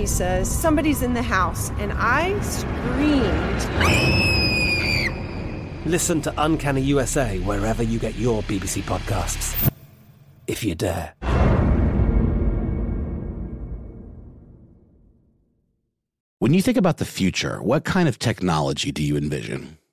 He says, Somebody's in the house. And I screamed. Listen to Uncanny USA wherever you get your BBC podcasts, if you dare. When you think about the future, what kind of technology do you envision?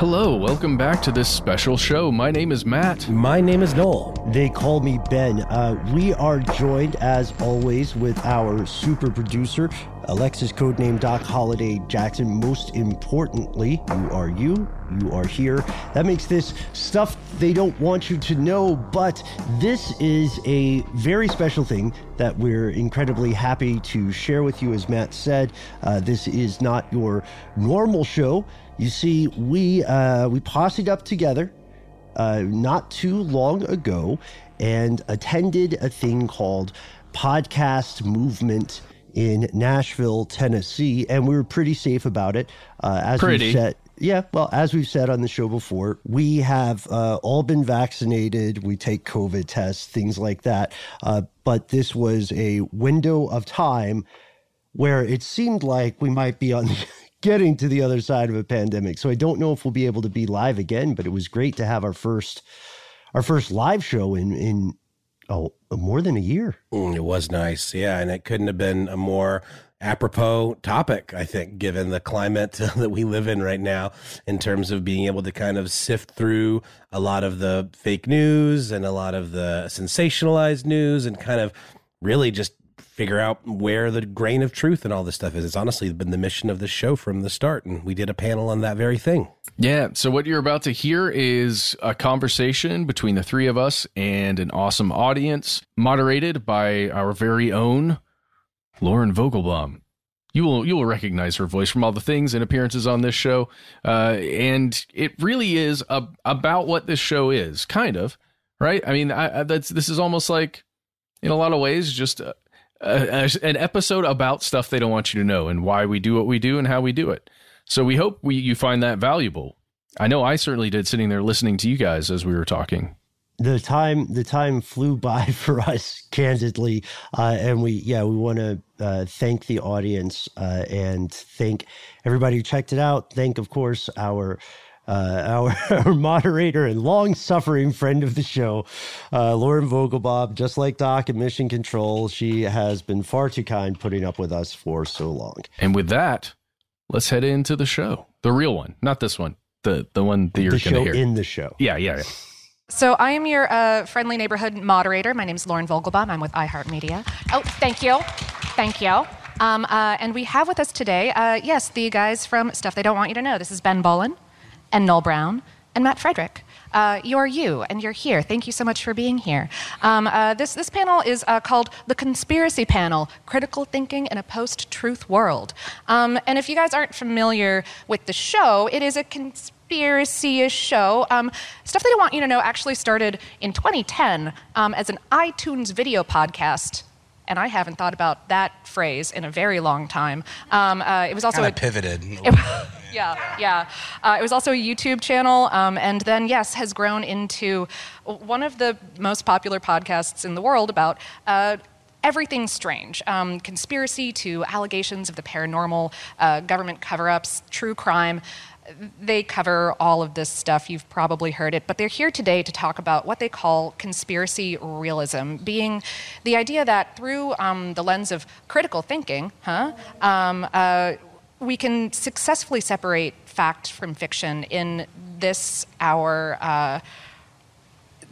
Hello, welcome back to this special show. My name is Matt. My name is Noel. They call me Ben. Uh, we are joined, as always, with our super producer, Alexis codename Doc Holliday Jackson. Most importantly, you are you. You are here. That makes this stuff they don't want you to know, but this is a very special thing that we're incredibly happy to share with you. As Matt said, uh, this is not your normal show. You see, we uh, we posseed up together uh, not too long ago and attended a thing called Podcast Movement in Nashville, Tennessee, and we were pretty safe about it. Uh, as Pretty. we said, yeah, well, as we've said on the show before, we have uh, all been vaccinated. We take COVID tests, things like that. Uh, but this was a window of time where it seemed like we might be on getting to the other side of a pandemic. So I don't know if we'll be able to be live again, but it was great to have our first our first live show in in oh more than a year. Mm, it was nice, yeah, and it couldn't have been a more apropos topic, I think, given the climate that we live in right now, in terms of being able to kind of sift through a lot of the fake news and a lot of the sensationalized news and kind of really just figure out where the grain of truth and all this stuff is. It's honestly been the mission of the show from the start, and we did a panel on that very thing. Yeah, so what you're about to hear is a conversation between the three of us and an awesome audience, moderated by our very own Lauren Vogelbaum. You will you will recognize her voice from all the things and appearances on this show, uh, and it really is a, about what this show is, kind of, right? I mean, I, that's this is almost like, in a lot of ways, just a, an episode about stuff they don't want you to know and why we do what we do and how we do it. So we hope we you find that valuable. I know I certainly did sitting there listening to you guys as we were talking. the time the time flew by for us candidly uh, and we yeah we want to uh, thank the audience uh, and thank everybody who checked it out thank of course our uh, our, our, moderator and long suffering friend of the show, uh, Lauren Vogelbaum. Just like Doc and Mission Control, she has been far too kind putting up with us for so long. And with that, let's head into the show, the real one, not this one, the the one that you're going to hear in the show. Yeah, yeah, yeah. So I am your uh, friendly neighborhood moderator. My name is Lauren Vogelbaum. I'm with iHeartMedia. Oh, thank you, thank you. Um, uh, and we have with us today, uh, yes, the guys from Stuff They Don't Want You to Know. This is Ben Bowlin and Noel Brown and Matt Frederick. Uh, you're you, and you're here. Thank you so much for being here. Um, uh, this, this panel is uh, called the Conspiracy Panel Critical Thinking in a Post Truth World. Um, and if you guys aren't familiar with the show, it is a conspiracy ish show. Um, Stuff that Don't Want You to Know actually started in 2010 um, as an iTunes video podcast and I haven't thought about that phrase in a very long time. Um, uh, it was also kind of pivoted. yeah, yeah. Uh, it was also a YouTube channel, um, and then yes, has grown into one of the most popular podcasts in the world about. Uh, everything strange um, conspiracy to allegations of the paranormal, uh, government cover ups, true crime they cover all of this stuff. You've probably heard it, but they're here today to talk about what they call conspiracy realism, being the idea that through um, the lens of critical thinking, huh, um, uh, we can successfully separate fact from fiction in this our uh,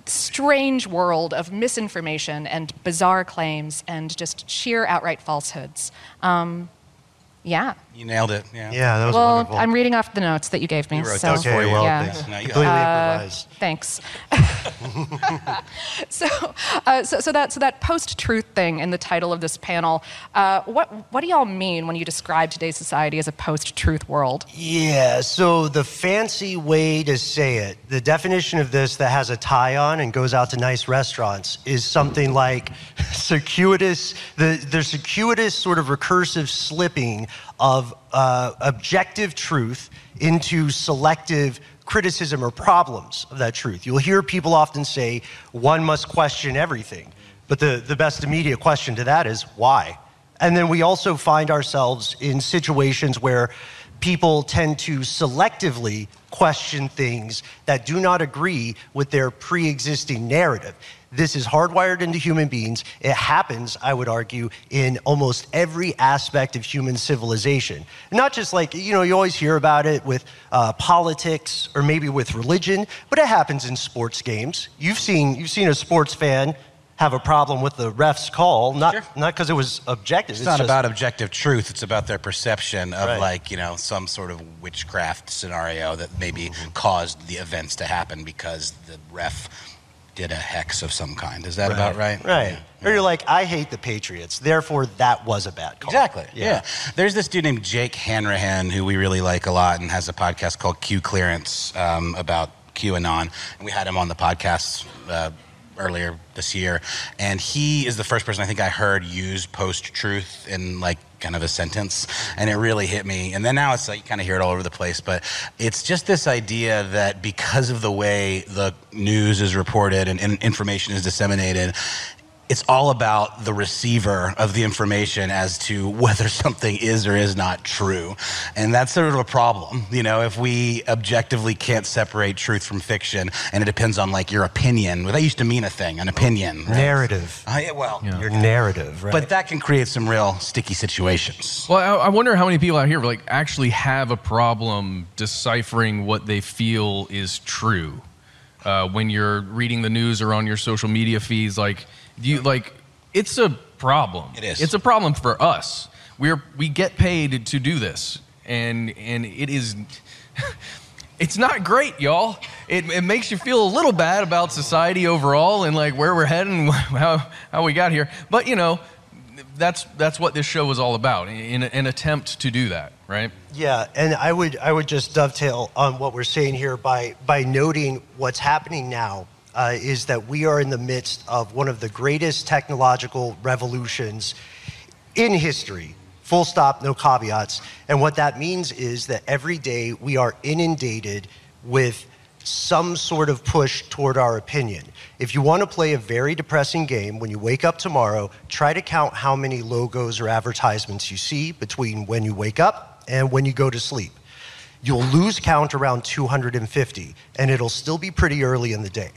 strange world of misinformation and bizarre claims and just sheer outright falsehoods. Um, yeah. You nailed it. Yeah. Yeah, that was well, wonderful. I'm reading off the notes that you gave me. We wrote so, those for you. well, yeah. thanks. No, you Completely Uh, improvised. Thanks. so, uh, so, so that so that post-truth thing in the title of this panel. Uh, what what do y'all mean when you describe today's society as a post-truth world? Yeah, so the fancy way to say it, the definition of this that has a tie on and goes out to nice restaurants is something like circuitous, the, the circuitous sort of recursive slipping of uh, objective truth into selective criticism or problems of that truth. You'll hear people often say, one must question everything. But the, the best immediate question to that is, why? And then we also find ourselves in situations where people tend to selectively question things that do not agree with their pre existing narrative. This is hardwired into human beings. It happens, I would argue, in almost every aspect of human civilization. Not just like, you know, you always hear about it with uh, politics or maybe with religion, but it happens in sports games. You've seen, you've seen a sports fan have a problem with the ref's call, not Sure. not because it was objective. It's, not just- about objective truth. It's about their perception of Right. like you know some sort of witchcraft scenario that maybe caused the events to happen because the ref did a hex of some kind. Is that about right? Right. Or you're like, I hate the Patriots, therefore that was a bad call. Exactly. Yeah. There's this dude named Jake Hanrahan who we really like a lot and has a podcast called Q Clearance um, about QAnon. And we had him on the podcast uh, earlier this year. And he is the first person I think I heard use post truth in like kind of a sentence. And it really hit me. And then now it's like you kind of hear it all over the place. But it's just this idea that because of the way the news is reported and, and information is disseminated, it's all about the receiver of the information as to whether something is or is not true. And that's sort of a problem. You know, if we objectively can't separate truth from fiction and it depends on like your opinion, well, that used to mean a thing, an opinion. right? Narrative. Uh, yeah, well, Your narrative, right? but that can create some real sticky situations. Well, I, I wonder how many people out here like actually have a problem deciphering what they feel is true uh, when you're reading the news or on your social media feeds. Like, do you like? It's a problem. It is. It's a problem for us. We're we get paid to do this, and and it is. It's not great, y'all. It, it makes you feel a little bad about society overall and like where we're heading, how, how we got here. But you know, that's that's what this show was all about in an attempt to do that, right? Yeah, and I would I would just dovetail on what we're saying here by by noting what's happening now uh, is that we are in the midst of one of the greatest technological revolutions in history. Full stop, no caveats. And what that means is that every day we are inundated with some sort of push toward our opinion. If you want to play a very depressing game, when you wake up tomorrow, try to count how many logos or advertisements you see between when you wake up and when you go to sleep. You'll lose count around 250, and it'll still be pretty early in the day.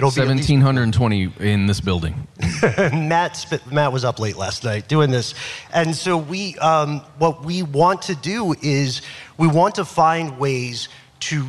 It'll be 1720 in this building. Matt sp- Matt was up late last night doing this, and so we um, what we want to do is we want to find ways to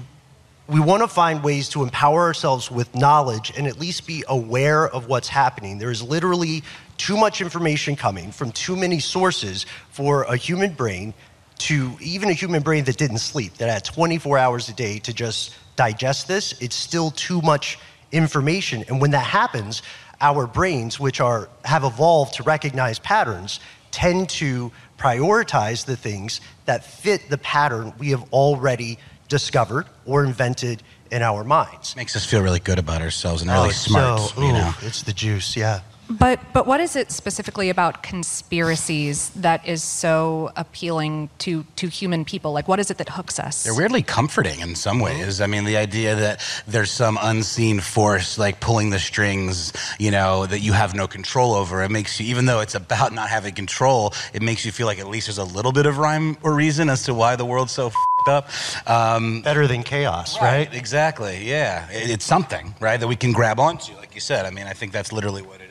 we want to find ways to empower ourselves with knowledge and at least be aware of what's happening. There is literally too much information coming from too many sources for a human brain to even a human brain that didn't sleep that had 24 hours a day to just digest this. It's still too much information, and when that happens, our brains, which are have evolved to recognize patterns, tend to prioritize the things that fit the pattern we have already discovered or invented in our minds. Makes us feel really good about ourselves and really oh, it's smart. so- you know. it's the juice, yeah. But but what is it specifically about conspiracies that is so appealing to to human people? Like what is it that hooks us? They're weirdly comforting in some ways. I mean, the idea that there's some unseen force like pulling the strings, you know, that you have no control over. It makes you, even though it's about not having control, it makes you feel like at least there's a little bit of rhyme or reason as to why the world's so fed up. Um, Better than chaos, right? Exactly. Yeah, It- it's something, right, that we can grab onto, like you said. I mean, I think that's literally what it is.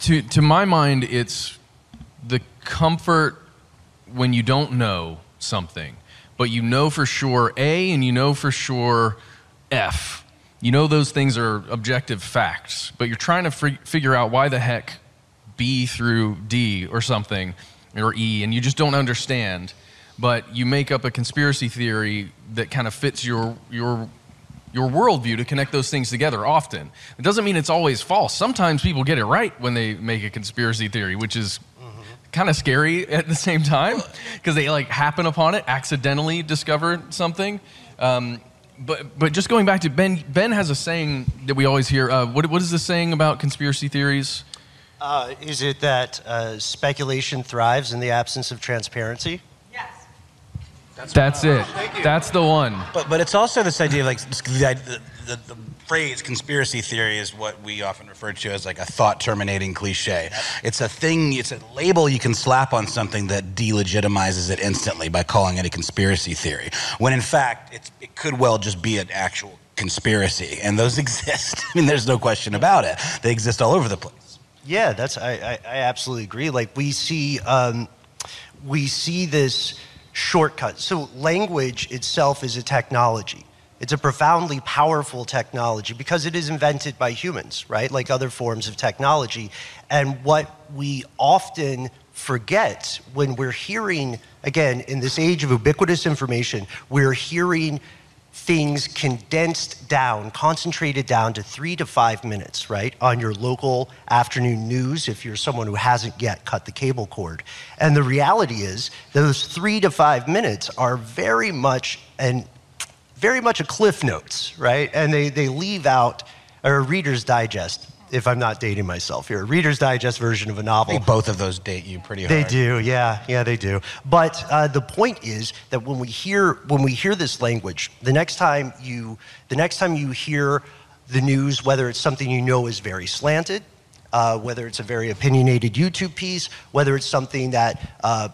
To to my mind, it's the comfort when you don't know something, but you know for sure A and you know for sure F. You know those things are objective facts, but you're trying to fig- figure out why the heck B through D or something or E, and you just don't understand. But you make up a conspiracy theory that kind of fits your your your worldview to connect those things together often. It doesn't mean it's always false. Sometimes people get it right when they make a conspiracy theory, which is kind of scary at the same time because they like happen upon it, accidentally discover something. Um, but but just going back to Ben, Ben has a saying that we always hear. Uh, what what is the saying about conspiracy theories? Uh, is it that uh, speculation thrives in the absence of transparency? That's it. That's the one. But but it's also this idea of like the, the, the phrase conspiracy theory is what we often refer to as like a thought terminating cliche. It's a thing, it's a label you can slap on something that delegitimizes it instantly by calling it a conspiracy theory. When in fact, it's, it could well just be an actual conspiracy, and those exist. I mean, there's no question about it. They exist all over the place. Yeah, that's I, I, I absolutely agree. Like we see um, we see this shortcut. So language itself is a technology. It's a profoundly powerful technology because it is invented by humans, right? Like other forms of technology. And what we often forget when we're hearing, again, in this age of ubiquitous information, we're hearing things condensed down, concentrated down to three to five minutes, right, on your local afternoon news if you're someone who hasn't yet cut the cable cord. And the reality is, those three to five minutes are very much an very much a cliff notes, right? And they, they leave out a reader's digest, if I'm not dating myself here, a reader's digest version of a novel. both of those date you pretty hard. They do, yeah, yeah, they do. But uh, the point is that when we hear when we hear this language, the next time you the next time you hear the news, whether it's something you know is very slanted, uh, whether it's a very opinionated YouTube piece, whether it's something that uh,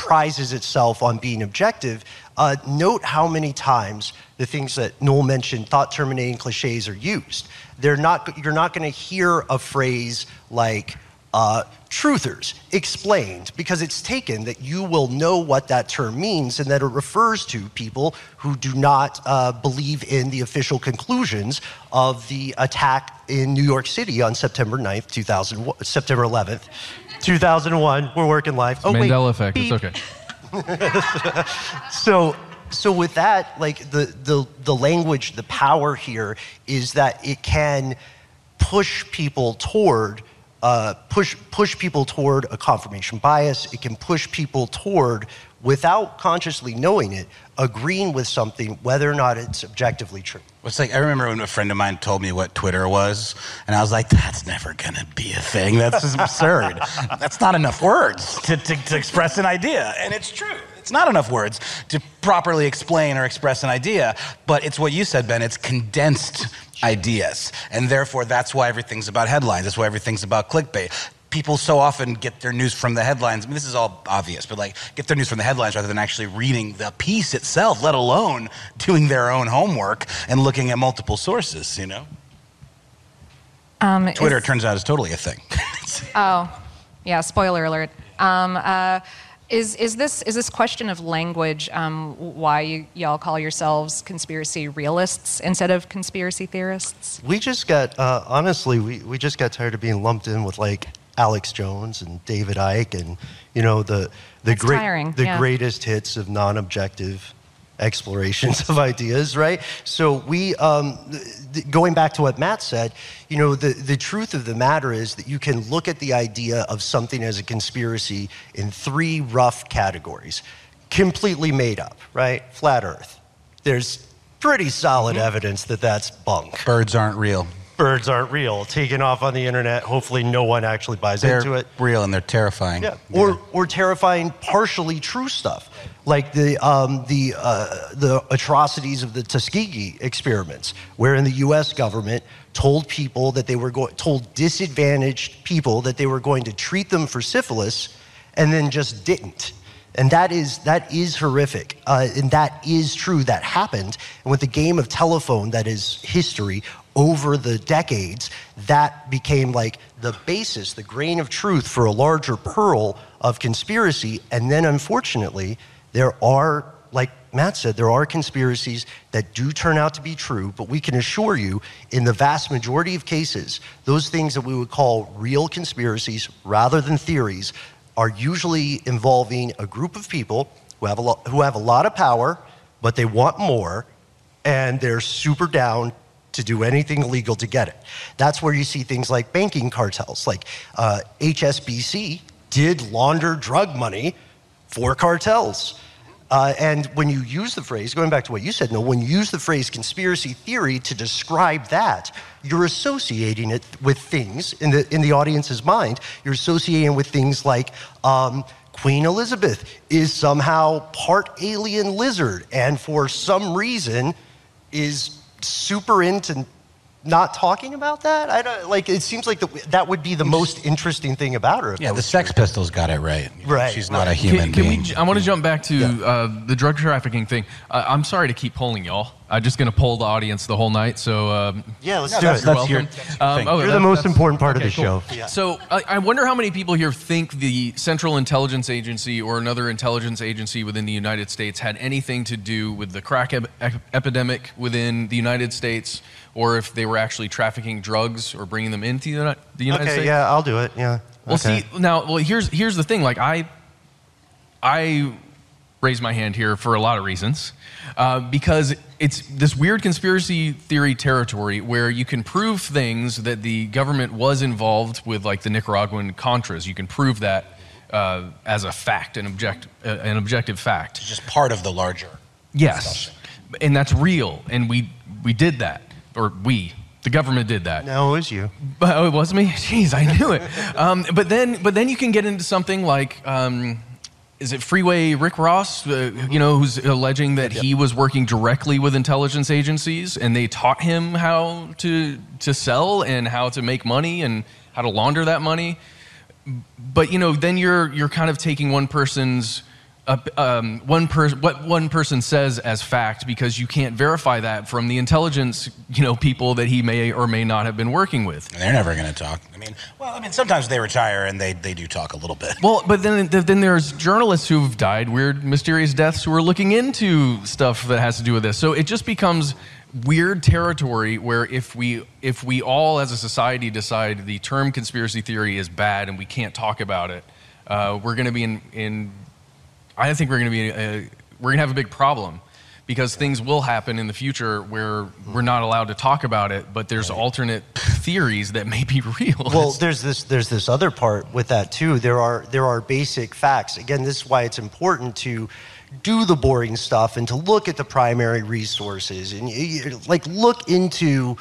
prizes itself on being objective, uh, note how many times the things that Noel mentioned, thought terminating cliches, are used. They're not, you're not going to hear a phrase like uh, truthers explained because it's taken that you will know what that term means and that it refers to people who do not uh, believe in the official conclusions of the attack in New York City on September 9th, 2000, September 11th, 2001. We're working live. Oh, wait. Mandela effect. Beep. It's okay. so so with that like the the the language the power here is that it can push people toward uh, push push people toward a confirmation bias it can push people toward without consciously knowing it agreeing with something whether or not it's objectively true It's like I remember when a friend of mine told me what Twitter was, and I was like, "That's never gonna be a thing. That's absurd. That's not enough words to, to, to express an idea." And it's true. It's not enough words to properly explain or express an idea. But it's what you said, Ben. It's condensed ideas, and therefore that's why everything's about headlines. That's why everything's about clickbait. People so often get their news from the headlines. I mean, this is all obvious, but like get their news from the headlines rather than actually reading the piece itself, let alone doing their own homework and looking at multiple sources, you know? Um, Twitter, is- it turns out, is totally a thing. Oh, yeah. Spoiler alert. Um, uh, is is this is this question of language um, why you, y'all call yourselves conspiracy realists instead of conspiracy theorists? We just got, uh, honestly, we, we just got tired of being lumped in with like Alex Jones and David Icke and, you know, the, the, That's great, tiring, the yeah. greatest hits of non objective explorations of ideas, right? So we, um, th- th- going back to what Matt said, you know, the, the truth of the matter is that you can look at the idea of something as a conspiracy in three rough categories. Completely made up, right? Flat Earth. There's pretty solid evidence that that's bunk. Birds aren't real. Birds aren't real. Taken off on the internet. Hopefully, no one actually buys They're into it. real and they're terrifying. Yeah. Or, or terrifying, partially true stuff, like the, um, the, uh, the atrocities of the Tuskegee experiments, wherein the U.S. government told people that they were going, told disadvantaged people that they were going to treat them for syphilis, and then just didn't. And that is, that is horrific. Uh, and that is true. That happened. And with the game of telephone that is history over the decades, that became like the basis, the grain of truth for a larger pearl of conspiracy. And then unfortunately, there are, like Matt said, there are conspiracies that do turn out to be true, but we can assure you, in the vast majority of cases, those things that we would call real conspiracies rather than theories are usually involving a group of people who have a lot, who have a lot of power, but they want more, and they're super down to do anything illegal to get it. That's where you see things like banking cartels, like uh, HSBC did launder drug money for cartels. Uh, and when you use the phrase, going back to what you said, no, when you use the phrase conspiracy theory to describe that, you're associating it with things in the, in the audience's mind. You're associating with things like um, Queen Elizabeth is somehow part alien lizard, and for some reason is super into not talking about that. I don't like. It seems like the, that would be the most interesting thing about her. Yeah, the was Sex Pistols got it right. Right, She's not right. a human Can, can being. we? j- I want to jump back to uh, the drug trafficking thing. Uh, I'm sorry to keep polling y'all. I'm just going to poll the audience the whole night. So um, Yeah, let's No, do that's- it. that's your- welcome. that's your Um, oh, You're that- the most important part of the cool. show. Yeah. So I, I wonder how many people here think the Central Intelligence Agency or another intelligence agency within the United States had anything to do with the crack ep- ep- epidemic within the United States, or if they were actually trafficking drugs or bringing them into the Uni- the United Okay, States. yeah, I'll do it. Yeah. Well, okay. see now. Well, here's here's the thing. Like I, I raise my hand here for a lot of reasons, uh, because it's this weird conspiracy theory territory where you can prove things that the government was involved with, like the Nicaraguan Contras. You can prove that uh, as a fact, an object, uh, an objective fact. It's just part of the larger. Yes, and that's real, and we we did that, or we. The government did that. No, it was you. But oh, it was me. Jeez, I knew it. Um, but then, but then you can get into something like, um, is it Freeway Rick Ross? Uh, you know, who's alleging that he was working directly with intelligence agencies, and they taught him how to to sell and how to make money and how to launder that money. But you know, then you're you're kind of taking one person's. Uh, um, one per- what one person says as fact because you can't verify that from the intelligence you know people that he may or may not have been working with. They're never going to talk. I mean, well, I mean, sometimes they retire and they, they do talk a little bit. Well, but then then there's journalists who've died weird, mysterious deaths who are looking into stuff that has to do with this. So it just becomes weird territory where if we if we all as a society decide the term conspiracy theory is bad and we can't talk about it, uh, we're going to be in in. I think we're going to be uh we're going to have a big problem. Because things will happen in the future where we're not allowed to talk about it, but there's alternate theories that may be real. Well, there's this there's this other part with that too. There are there are basic facts. Again, this is why it's important to do the boring stuff and to look at the primary resources and like look into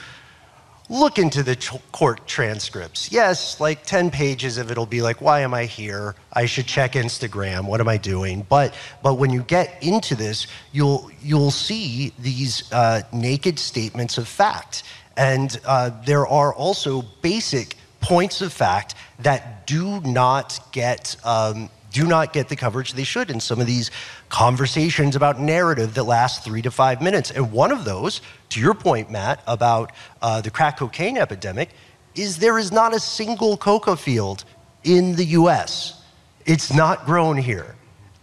look into the court transcripts. Yes, like 10 pages of it'll be like why am I here? I should check Instagram. What am I doing? But but when you get into this, you'll you'll see these uh, naked statements of fact. And uh, there are also basic points of fact that do not get um, do not get the coverage they should in some of these conversations about narrative that last three to five minutes. And one of those, to your point, Matt, about uh, the crack cocaine epidemic, is there is not a single coca field in the U.S. It's not grown here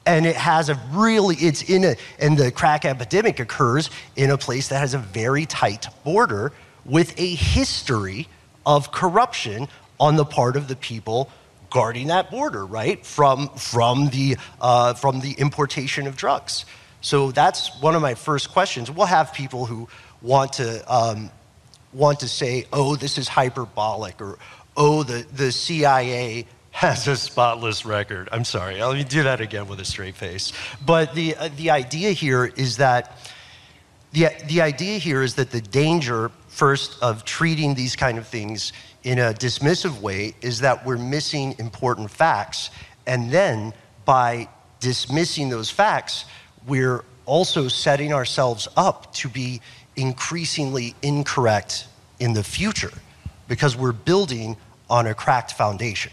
and it has a really it's in a and the crack epidemic occurs in a place that has a very tight border with a history of corruption on the part of the people guarding that border right from from the uh, from the importation of drugs so that's one of my first questions we'll have people who want to um, want to say oh this is hyperbolic or oh the, the cia has a spotless record. I'm sorry, let me do that again with a straight face. But the, uh, the idea here is that the, the idea here is that the danger, first, of treating these kind of things in a dismissive way is that we're missing important facts. And then by dismissing those facts, we're also setting ourselves up to be increasingly incorrect in the future because we're building on a cracked foundation.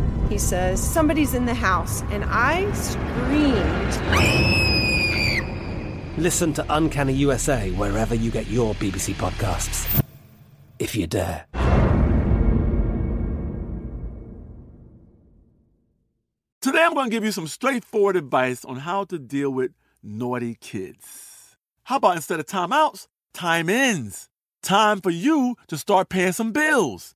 He says, Somebody's in the house, and I screamed. Listen to Uncanny USA wherever you get your BBC podcasts, if you dare. Today, I'm going to give you some straightforward advice on how to deal with naughty kids. How about instead of timeouts, time ins? Time for you to start paying some bills.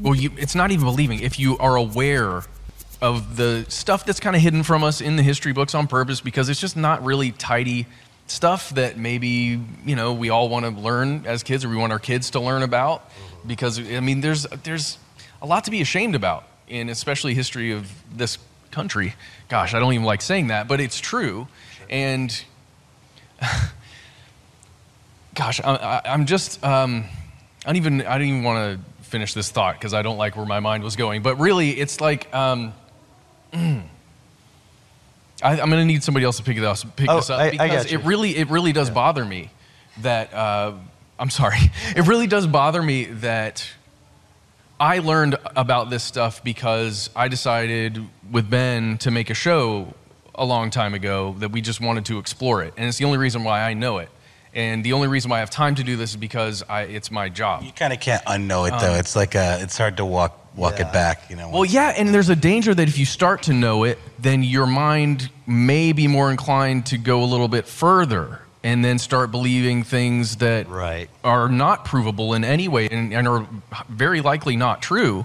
well, you, it's not even believing, if you are aware of the stuff that's kind of hidden from us in the history books on purpose because it's just not really tidy stuff that maybe, you know, we all want to learn as kids or we want our kids to learn about because I mean there's there's a lot to be ashamed about in especially history of this country. Gosh, I don't even like saying that, but it's true. And gosh, I, am just um, I don't even I don't even want to finish this thought because I don't like where my mind was going. But really, it's like um, I, am going to need somebody else to pick, it up, pick Oh, this up I- I because you. it really it really does bother me that uh, I'm sorry. It really does bother me that I learned about this stuff because I decided with Ben to make a show a long time ago that we just wanted to explore it. And it's the only reason why I know it. And the only reason why I have time to do this is because I, it's my job. You kind of can't unknow it though. Um, it's like a, it's hard to walk walk it back. You know. Well, yeah, and there's a danger that if you start to know it, then your mind may be more inclined to go a little bit further and then start believing things that are not provable in any way and, and are very likely not true.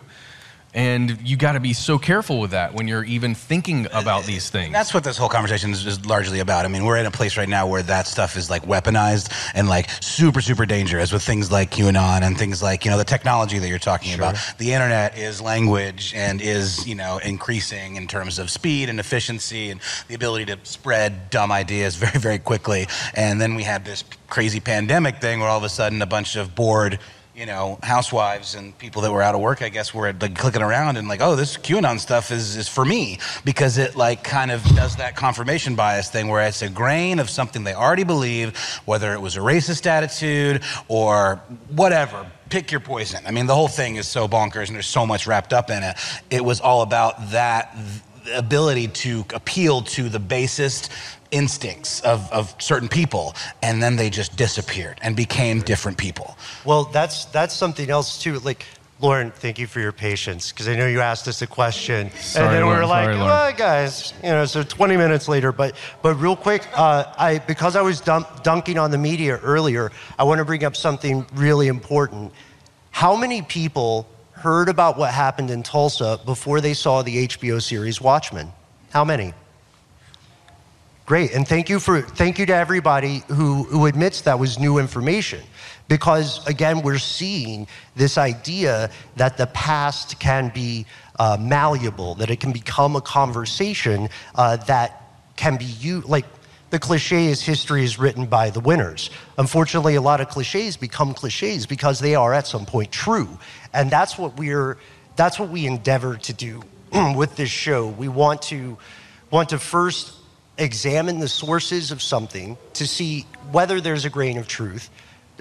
And you got to be so careful with that when you're even thinking uh, about these things. That's what this whole conversation is, is largely about. I mean, we're in a place right now where that stuff is like weaponized and like super, super dangerous with things like QAnon and things like, you know, the technology that you're talking about. The internet is language and is, you know, increasing in terms of speed and efficiency and the ability to spread dumb ideas very, very quickly. And then we had this crazy pandemic thing where all of a sudden a bunch of bored, you know, housewives and people that were out of work, I guess, were like clicking around and like, oh, this QAnon stuff is, is for me because it like kind of does that confirmation bias thing where it's a grain of something they already believe, whether it was a racist attitude or whatever. Pick your poison. I mean, the whole thing is so bonkers and there's so much wrapped up in it. It was all about that ability to appeal to the basest instincts of, of certain people and then they just disappeared and became different people Well, that's that's something else too. Like Lauren, thank you for your patience because I know you asked us a question, Sorry, and then we Lauren, like, sorry, Lauren. "Well, guys," you know. So 20 minutes later, but but real quick, uh, I because I was dump, dunking on the media earlier, I want to bring up something really important. How many people heard about what happened in Tulsa before they saw the HBO series Watchmen? How many? Great, and thank you for thank you to everybody who who admits that was new information, because again we're seeing this idea that the past can be uh, malleable, that it can become a conversation uh, that can be used like. The cliche is history is written by the winners. Unfortunately, a lot of cliches become cliches because they are at some point true, and that's what we're that's what we endeavor to do with this show. We want to want to first examine the sources of something to see whether there's a grain of truth,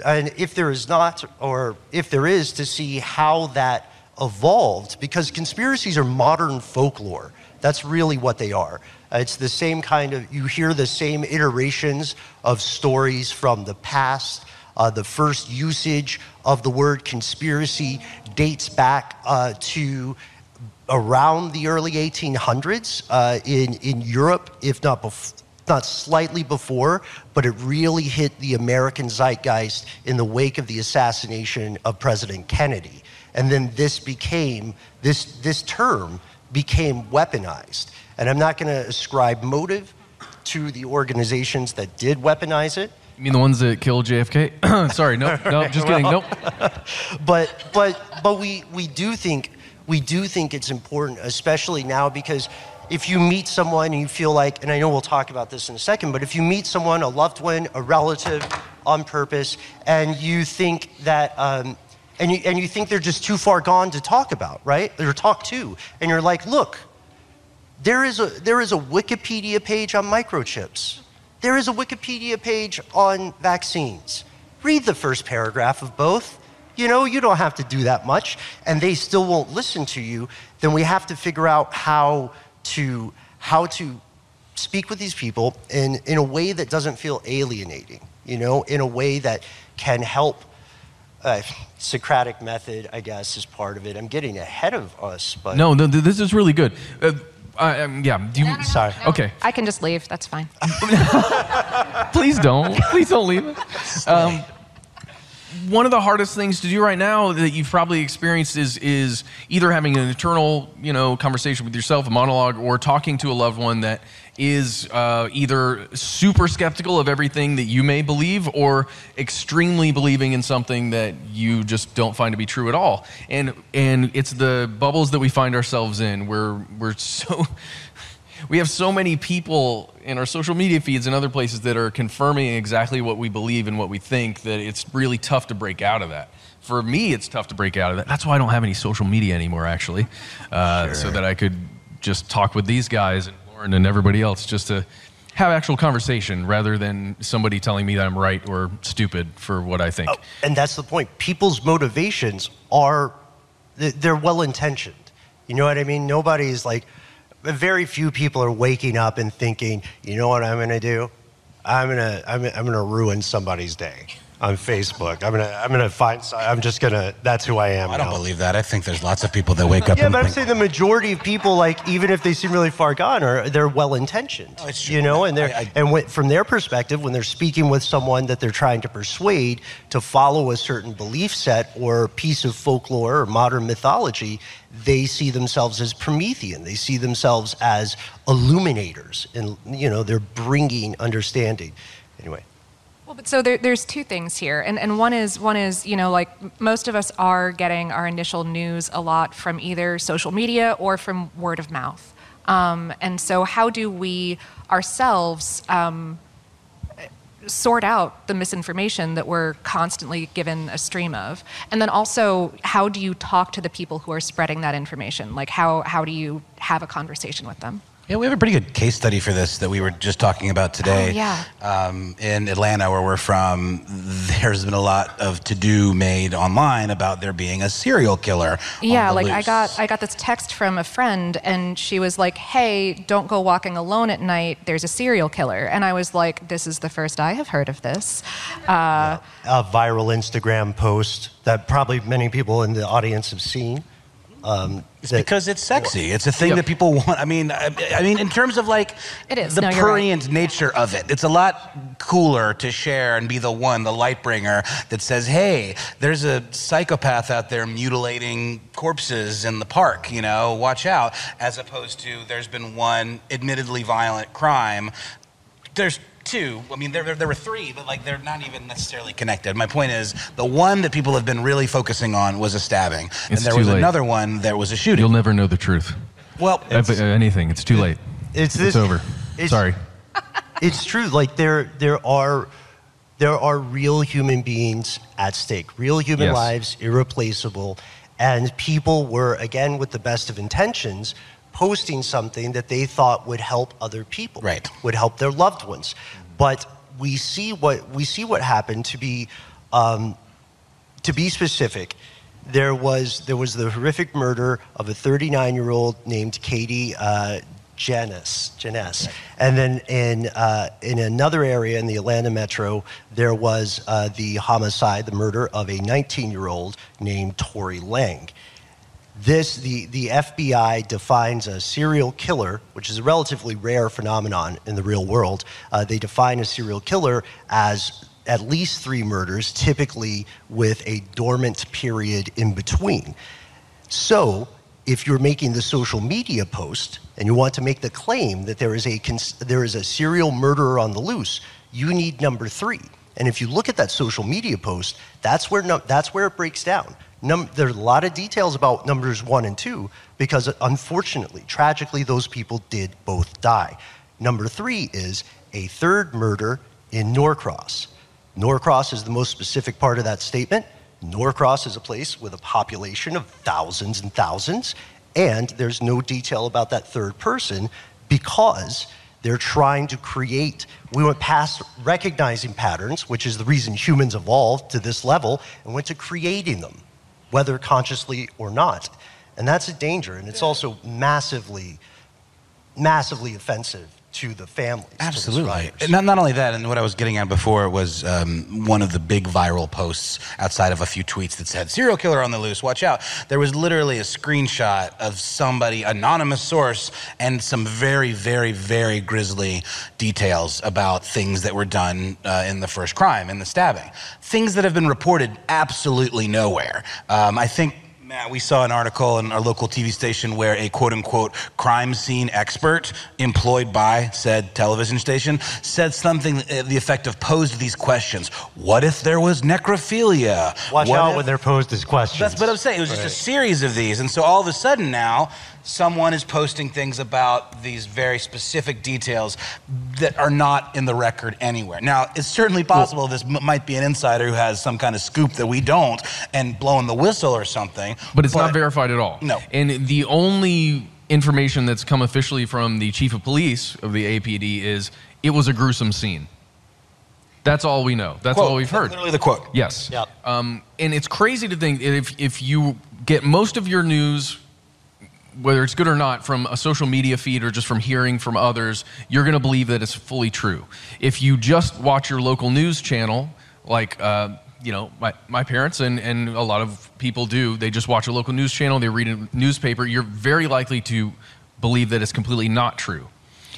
and if there is not, or if there is, to see how that evolved. Because conspiracies are modern folklore. That's really what they are. It's the same kind of, you hear the same iterations of stories from the past. Uh, the first usage of the word conspiracy dates back uh, to around the early 1800s uh, in, in Europe, if not, bef- not slightly before, but it really hit the American zeitgeist in the wake of the assassination of President Kennedy. And then this became, this, this term became weaponized. And I'm not going to ascribe motive to the organizations that did weaponize it. You mean the ones that killed JFK? Sorry, no, no, just kidding. Nope. but but but we we do think we do think it's important, especially now because if you meet someone and you feel like, and I know we'll talk about this in a second, but if you meet someone, a loved one, a relative, on purpose, and you think that. Um, and you, and you think they're just too far gone to talk about, right? Or talk to. And you're like, look, there is a, there is a Wikipedia page on microchips. There is a Wikipedia page on vaccines. Read the first paragraph of both. You know, you don't have to do that much, and they still won't listen to you. Then we have to figure out how to, how to speak with these people in, in a way that doesn't feel alienating, you know, in a way that can help. Uh, Socratic method, I guess, is part of it. I'm getting ahead of us, but No, no, this is really good. Uh, I, um, yeah. Do you, Sorry. Okay. I can just leave. That's fine. Please don't. Please don't leave. Um, one of the hardest things to do right now that you've probably experienced is is either having an internal, you know, conversation with yourself, a monologue, or talking to a loved one that is uh, either super skeptical of everything that you may believe or extremely believing in something that you just don't find to be true at all. And and it's the bubbles that we find ourselves in where we're so we have so many people in our social media feeds and other places that are confirming exactly what we believe and what we think that it's really tough to break out of that. For me, it's tough to break out of that. That's why I don't have any social media anymore, actually, uh, so that I could just talk with these guys and Lauren and everybody else just to have actual conversation rather than somebody telling me that I'm right or stupid for what I think. And that's the point. People's motivations are They're well intentioned. You know what I mean? Nobody's like, very few people are waking up and thinking, you know what I'm going to do? I'm going to I'm, I'm going to ruin somebody's day on Facebook. I'm to I'm to find I'm just going to that's who I am. I don't now. believe that. I think there's lots of people that wake up Yeah, but I'm saying the majority of people, like even if they seem really far gone, are they're well intentioned. Oh, you know, and they're and when, from their perspective, when they're speaking with someone that they're trying to persuade to follow a certain belief set or piece of folklore or modern mythology, they see themselves as Promethean. They see themselves as illuminators, and you know, they're bringing understanding. Anyway. Well, but so there, there's two things here, and and one is one is you know like most of us are getting our initial news a lot from either social media or from word of mouth, um, and so how do we ourselves um, sort out the misinformation that we're constantly given a stream of, and then also how do you talk to the people who are spreading that information? Like how how do you have a conversation with them? Yeah, we have a pretty good case study for this that we were just talking about today. Oh, yeah. Um, in Atlanta, where we're from, there's been a lot of to do made online about there being a serial killer. on Yeah, the like I got I got this text from a friend and she was like, "Hey, don't go walking alone at night. There's a serial killer." And I was like, "This is the first I have heard of this." Uh, a viral Instagram post that probably many people in the audience have seen. Um, It's because it's sexy. It's a thing that people want. I mean, I, I mean, in terms of like It is. the No, you're right. prurient nature of it, it's a lot cooler to share and be the one, the light bringer that says, "Hey, there's a psychopath out there mutilating corpses in the park. You know, watch out." As opposed to, there's been one admittedly violent crime. There's two. I mean, there, there, there were three, but like they're not even necessarily connected. My point is, the one that people have been really focusing on was a stabbing, and there was late. another one that was a shooting. You'll never know the truth. Well, uh, If- uh, anything. It's too late. It's this- over. it's- Sorry. it's true. Like there, there are, there are real human beings at stake. Real human Yes. lives, irreplaceable, and people were again with the best of intentions posting something that they thought would help other people. Right. Would help their loved ones, but we see what we see what happened to be. Um, to be specific, there was there was the horrific murder of a 39 year old named Katie uh, Janness, Janness, and then in uh, in another area in the Atlanta metro, there was uh, the homicide, the murder of a 19 year old named Tori Lang. This, the, the FBI defines a serial killer, which is a relatively rare phenomenon in the real world. Uh, they define a serial killer as at least three murders, typically with a dormant period in between. So, if you're making the social media post and you want to make the claim that there is a, there is a serial murderer on the loose, you need number three. And if you look at that social media post, that's where, num- that's where it breaks down. Num- there's a lot of details about numbers one and two because unfortunately, tragically, those people did both die. Number three is a third murder in Norcross. Norcross is the most specific part of that statement. Norcross is a place with a population of thousands and thousands, and there's no detail about that third person because they're trying to create. We went past recognizing patterns, which is the reason humans evolved to this level, and went to creating them, whether consciously or not. And that's a danger, and it's also massively, massively offensive to the families. Absolutely. Not, not only that, and what I was getting at before was um, one of the big viral posts outside of a few tweets that said, serial killer on the loose, watch out. There was literally a screenshot of somebody, anonymous source, and some very, very, very grisly details about things that were done uh, in the first crime, in the stabbing. Things that have been reported absolutely nowhere. Um, I think Matt, we saw an article in our local TV station where a quote unquote crime scene expert employed by said television station said something uh, the effect of posed these questions. What if there was necrophilia? Watch What out if- when they're posed as questions. That's what I'm saying. It was just a series of these. And so all of a sudden now, someone is posting things about these very specific details that are not in the record anywhere. Now, it's certainly possible this m- might be an insider who has some kind of scoop that we don't and blowing the whistle or something. But it's not verified at all. No. And the only information that's come officially from the chief of police of the APD is it was a gruesome scene. That's all we know. That's Quote. all we've heard. Literally the quote. Yes. Yep. Um, and it's crazy to think if if you get most of your news whether it's good or not from a social media feed or just from hearing from others you're going to believe that it's fully true. If you just watch your local news channel like uh, you know my, my parents and, and a lot of people do they just watch a local news channel they read a newspaper you're very likely to believe that it's completely not true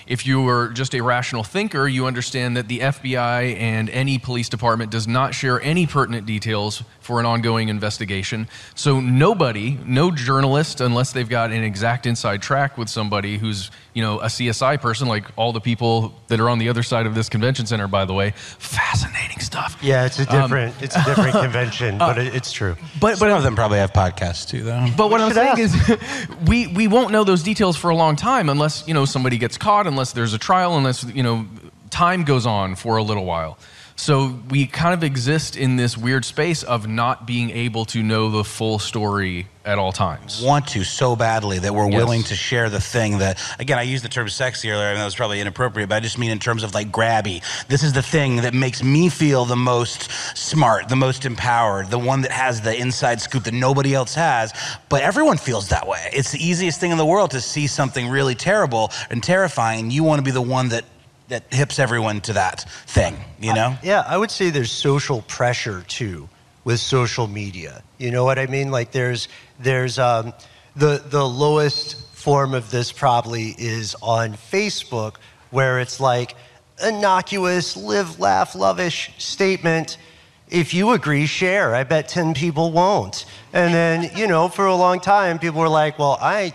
if you are just a rational thinker, you understand that the FBI and any police department does not share any pertinent details for an ongoing investigation. So nobody, no journalist, unless they've got an exact inside track with somebody who's, you know, a CSI person, like all the people that are on the other side of this convention center, by the way, fascinating stuff. Yeah, it's a Um, different, it's a different convention, but it, it's true. But but Some of them probably have podcasts too, though. But what I'm should saying is, we we won't know those details for a long time unless you know somebody gets caught, unless there's a trial, unless you know time goes on for a little while. So we kind of exist in this weird space of not being able to know the full story at all times. want to so badly that we're Yes. willing to share the thing that again I used the term sexy earlier and that was probably inappropriate but I just mean in terms of like grabby this is the thing that makes me feel the most smart the most empowered the one that has the inside scoop that nobody else has but everyone feels that way it's the easiest thing in the world to see something really terrible and terrifying you want to be the one that that hips everyone to that thing you know Yeah, I would say there's social pressure too with social media. You know what I mean? Like there's there's um, the the lowest form of this probably is on Facebook, where it's like innocuous, live, laugh, lovish statement. If you agree, share. I bet ten people won't. And then you know, for a long time, people were like, "Well, I,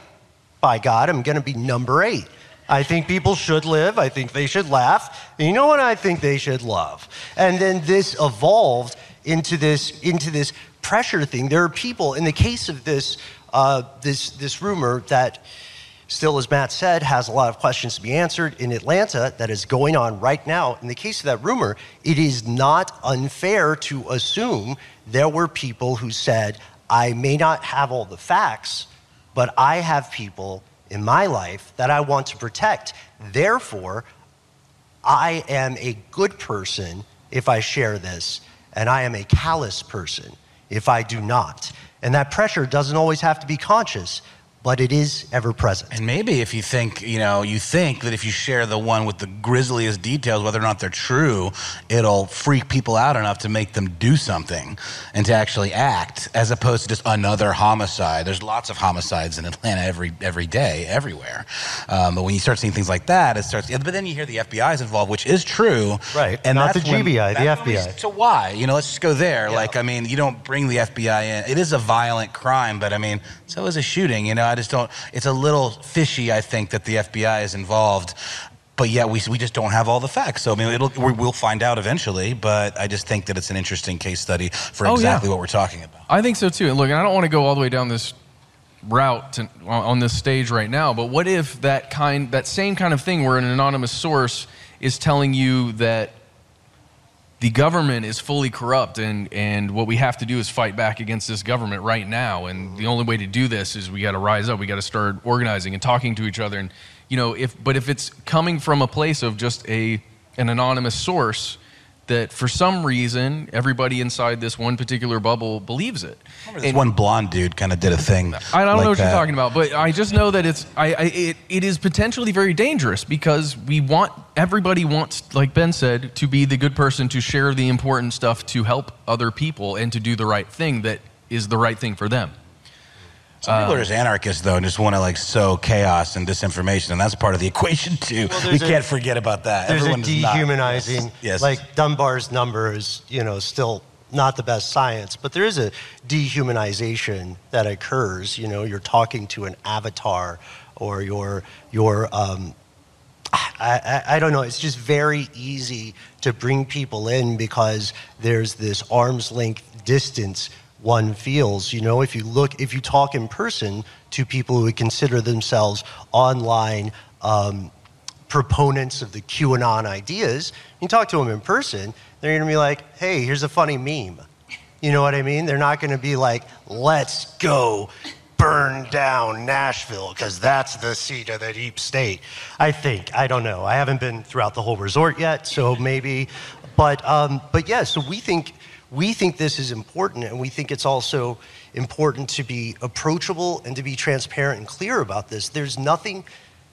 by God, I'm going to be number eight. I think people should live. I think they should laugh. And you know what? I think they should love. And then this evolved into this into this pressure thing. There are people in the case of this uh, this this rumor that still, as Matt said, has a lot of questions to be answered in Atlanta that is going on right now. In the case of that rumor, it is not unfair to assume there were people who said, I may not have all the facts, but I have people in my life that I want to protect. Therefore, I am a good person if I share this, and I am a callous person if I do not. And that pressure doesn't always have to be conscious, but it is ever present. And maybe if you think, you know, you think that if you share the one with the grisliest details, whether or not they're true, it'll freak people out enough to make them do something and to actually act, as opposed to just another homicide. There's lots of homicides in Atlanta every every day, everywhere. Um, but when you start seeing things like that, it starts. But then you hear the FBI is involved, which is true, Right. And Not that's the GBI, the when we- FBI. So why? You know, let's just go there. Like, I mean, you don't bring the FBI in. It is a violent crime, but I mean, so is a shooting. You know, I just don't. It's a little fishy. I think that the FBI is involved. But yet we, we just don't have all the facts. So I mean, it'll, we- we'll find out eventually. But I just think that it's an interesting case study for Oh, yeah. exactly what we're talking about. I think so too. And look, and I don't want to go all the way down this route to, on on this stage right now, but what if that kind, that same kind of thing, where an anonymous source is telling you that the government is fully corrupt and, and what we have to do is fight back against this government right now. And the only way to do this is we got to rise up we got to start organizing and talking to each other. And you know if but if it's coming from a place of just a an anonymous source that for some reason everybody inside this one particular bubble believes it This one blonde dude kind of did a thing. I don't like know what that. you're talking about, but I just know that it's I, I it, it is potentially very dangerous because we want everybody wants, like Ben said, to be the good person to share the important stuff to help other people and to do the right thing that is the right thing for them. Some people Um, are just anarchists though, and just want to like sow chaos and disinformation, and that's part of the equation too. we a- can't forget about that. There's Everyone a does not- dehumanizing, Yes. yes. like Dunbar's number is, you know, still not the best science, but there is a dehumanization that occurs. You know, you're talking to an avatar or you're, you're um, I, I, I don't know. It's just very easy to bring people in because there's this arm's length distance one feels. You know, if you look, if you talk in person to people who would consider themselves online um, proponents of the QAnon ideas, you talk to them in person, they're going to be like, hey, here's a funny meme. You know what I mean? They're not going to be like, let's go burn down Nashville because that's the seat of the deep state. I think. I don't know. I haven't been throughout the whole resort yet, so maybe. But, um, but yeah, so we think we think this is important, and we think it's also important to be approachable and to be transparent and clear about this. There's nothing,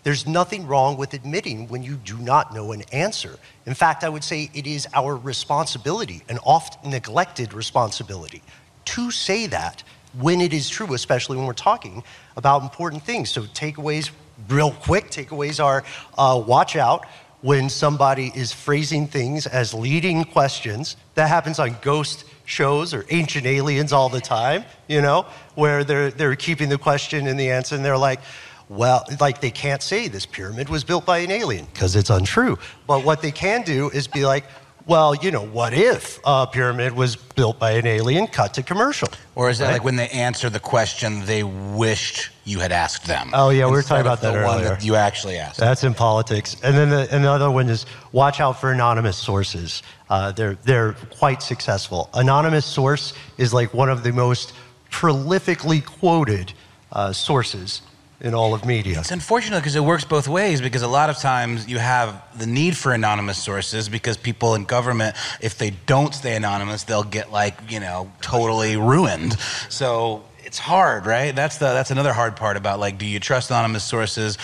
there's nothing wrong with admitting when you do not know an answer. In fact, I would say it is our responsibility, an oft neglected responsibility, to say that when it is true, especially when we're talking about important things. So, takeaways, real quick takeaways are uh, watch out when somebody is phrasing things as leading questions. That happens on ghost shows or ancient aliens all the time, you know, where they're, they're keeping the question and the answer and they're like, well, like they can't say this pyramid was built by an alien because it's untrue. But what they can do is be like, well, you know, what if a pyramid was built by an alien, cut to commercial? Or is that Right? like when they answer the question they wished you had asked them? Oh, yeah, we were talking about that the one earlier. that you actually asked. That's in politics. And then the, another one is watch out for anonymous sources. Uh, they're, they're quite successful. Anonymous source is like one of the most prolifically quoted uh, sources in all of media. It's unfortunate because it works both ways because a lot of times you have the need for anonymous sources because people in government, if they don't stay anonymous, they'll get like, you know, totally ruined. So it's hard, right? That's the that's another hard part about like do you trust anonymous sources?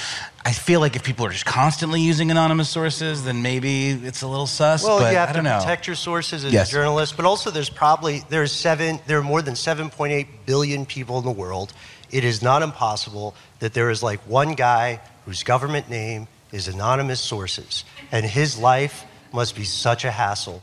I feel like if people are just constantly using anonymous sources, then maybe it's a little sus. Well, you have I to know. protect your sources as Yes. a journalist, but also there's probably there's seven there are more than 7.8 billion people in the world. It is not impossible that there is like one guy whose government name is anonymous sources, and his life must be such a hassle.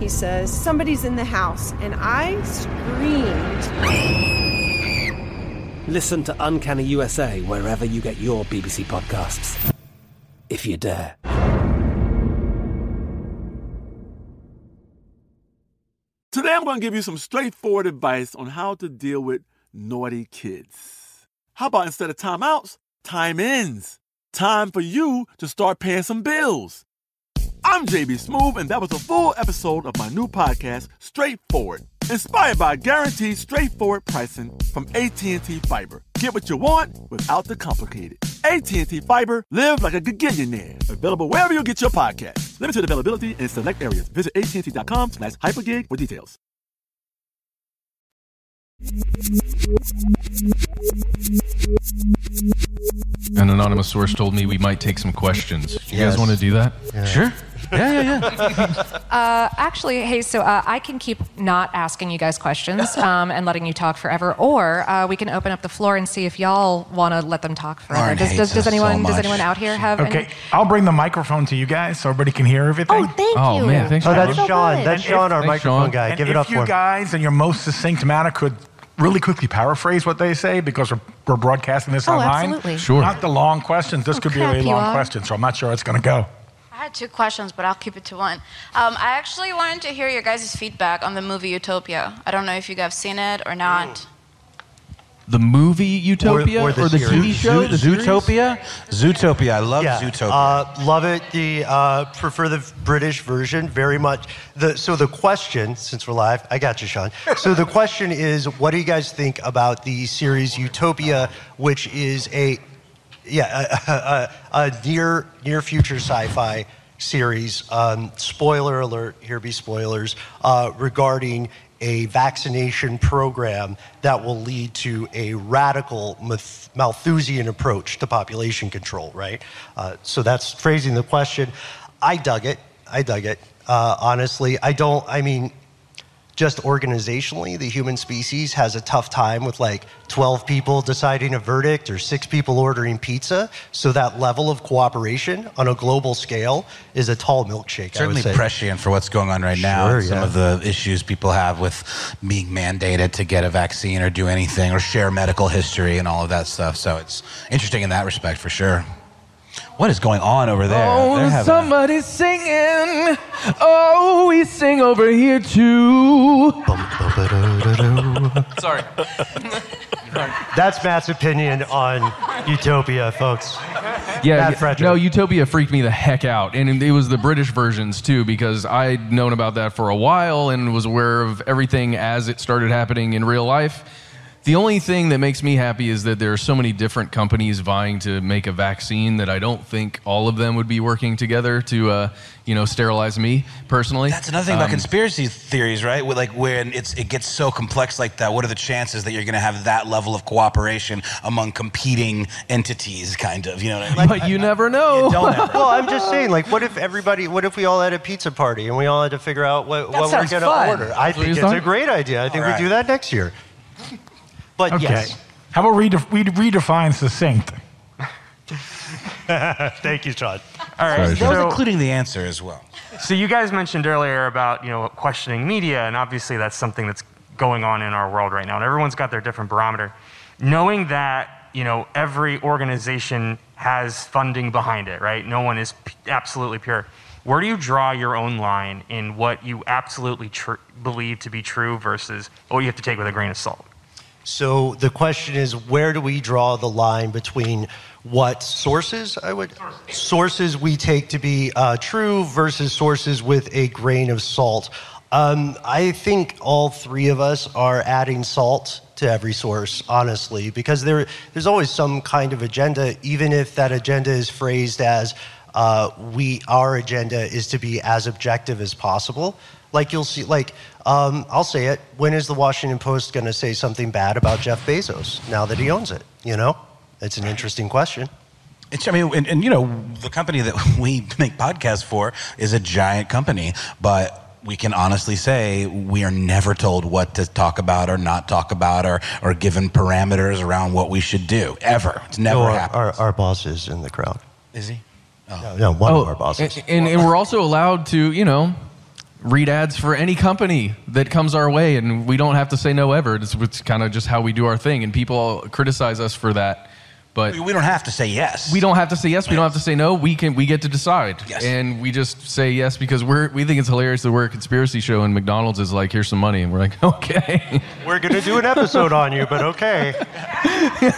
He says, Somebody's in the house. And I screamed. Listen to Uncanny USA wherever you get your BBC podcasts, if you dare. Today I'm going to give you some straightforward advice on how to deal with naughty kids. How about instead of timeouts, time ins? Time for you to start paying some bills. I'm JB Smoove, and that was a full episode of my new podcast, Straightforward, inspired by guaranteed straightforward pricing from AT&T Fiber. Get what you want without the complicated. AT&T Fiber, live like a gigillionaire. Available wherever you get your podcast. Limited availability in select areas. Visit AT&T.com slash hypergig for details. An anonymous source told me we might take some questions. You Yes. guys want to do that? Yeah. Sure. Yeah, yeah, yeah. uh, actually, hey, so uh, I can keep not asking you guys questions um, and letting you talk forever, or uh, we can open up the floor and see if y'all want to let them talk forever. Does, does, does us so anyone does anyone out here have? Okay, Any? I'll bring the microphone to you guys so everybody can hear everything. Oh, thank Oh, you. man, thanks, Oh, that's Sean. Sean. That's Sean, our microphone guy. And Give it up you for him. guys in your most succinct manner could really quickly paraphrase what they say because we're, we're broadcasting this Oh, online. absolutely. Sure. Not the long questions. This could be a crap, really long question, so I'm not sure it's going to go. I had two questions, but I'll keep it to one. Um, I actually wanted to hear your guys' feedback on the movie Utopia. I don't know if you guys have seen it or not. The movie Utopia or, the, TV show? the series? Zootopia? Zootopia. I love yeah, Zootopia. Uh, love it. The uh, prefer the British version very much. The so the question, since we're live, I got you, Sean. So the question is, what do you guys think about the series Utopia, which is a yeah a, a, a near near future sci-fi series? Um, spoiler alert! Here be spoilers uh, regarding a vaccination program that will lead to a radical Malthusian approach to population control, right? Uh, so that's phrasing the question. I dug it. I dug it. Uh, honestly, I don't, I mean, just organizationally, the human species has a tough time with like 12 people deciding a verdict or six people ordering pizza. So that level of cooperation on a global scale is a tall milkshake, Certainly I would say. prescient for what's going on right now. Sure, Some yeah. of the issues people have with being mandated to get a vaccine or do anything or share medical history and all of that stuff. So it's interesting in that respect for sure. What is going on over there? Oh, They're Oh, having- somebody's singing. Oh, we sing over here too. Sorry. That's Matt's opinion on Utopia, folks. Yeah, Matt yeah, Frederick. no, Utopia freaked me the heck out, and it was the British versions too because I'd known about that for a while and was aware of everything as it started happening in real life. The only thing that makes me happy is that there are so many different companies vying to make a vaccine that I don't think all of them would be working together to, uh, you know, sterilize me personally. That's another thing about Um, conspiracy theories, right? With, Like when it's it gets so complex like that, what are the chances that you're going to have that level of cooperation among competing entities? Kind of, you know what I mean? But you never know. don't ever. well, I'm just saying, like, what if everybody, what if we all had a pizza party and we all had to figure out what, what we're going to order? I think it's a great idea. I think All we do that next year. But Okay. yes. How about redef- we redefine succinct? Thank you, Sean. All right. That was including the answer as well. So you guys mentioned earlier about you know questioning media, and obviously that's something that's going on in our world right now, and everyone's got their different barometer. Knowing that you know every organization has funding behind it, right? No one is p- absolutely pure. Where do you draw your own line in what you absolutely tr- believe to be true versus what you have to take with a grain of salt? So the question is, where do we draw the line between what sources I would sources we take to be uh, true versus sources with a grain of salt? Um, I think all three of us are adding salt to every source, honestly, because there there's always some kind of agenda, even if that agenda is phrased as uh, we our agenda is to be as objective as possible. Like you'll see, like um, I'll say it. When is the Washington Post going to say something bad about Jeff Bezos now that he owns it? You know, it's an interesting question. It's, I mean, and, and you know, the company that we make podcasts for is a giant company, but we can honestly say we are never told what to talk about or not talk about or, or given parameters around what we should do ever. It's never No, our, happened. our, our boss is in the crowd. Is he? No, no, one Oh, of our bosses. And, and, and we're also allowed to, you know, read ads for any company that comes our way, and we don't have to say no ever. It's, it's kind of just how we do our thing, and people criticize us for that. But we don't have to say yes. We don't have to say yes. We don't have to say no. We can. We get to decide, and we just say yes because we're. We think it's hilarious that we're a conspiracy show, and McDonald's is like, "Here's some money," and we're like, "Okay." We're going to do an episode on you, but okay.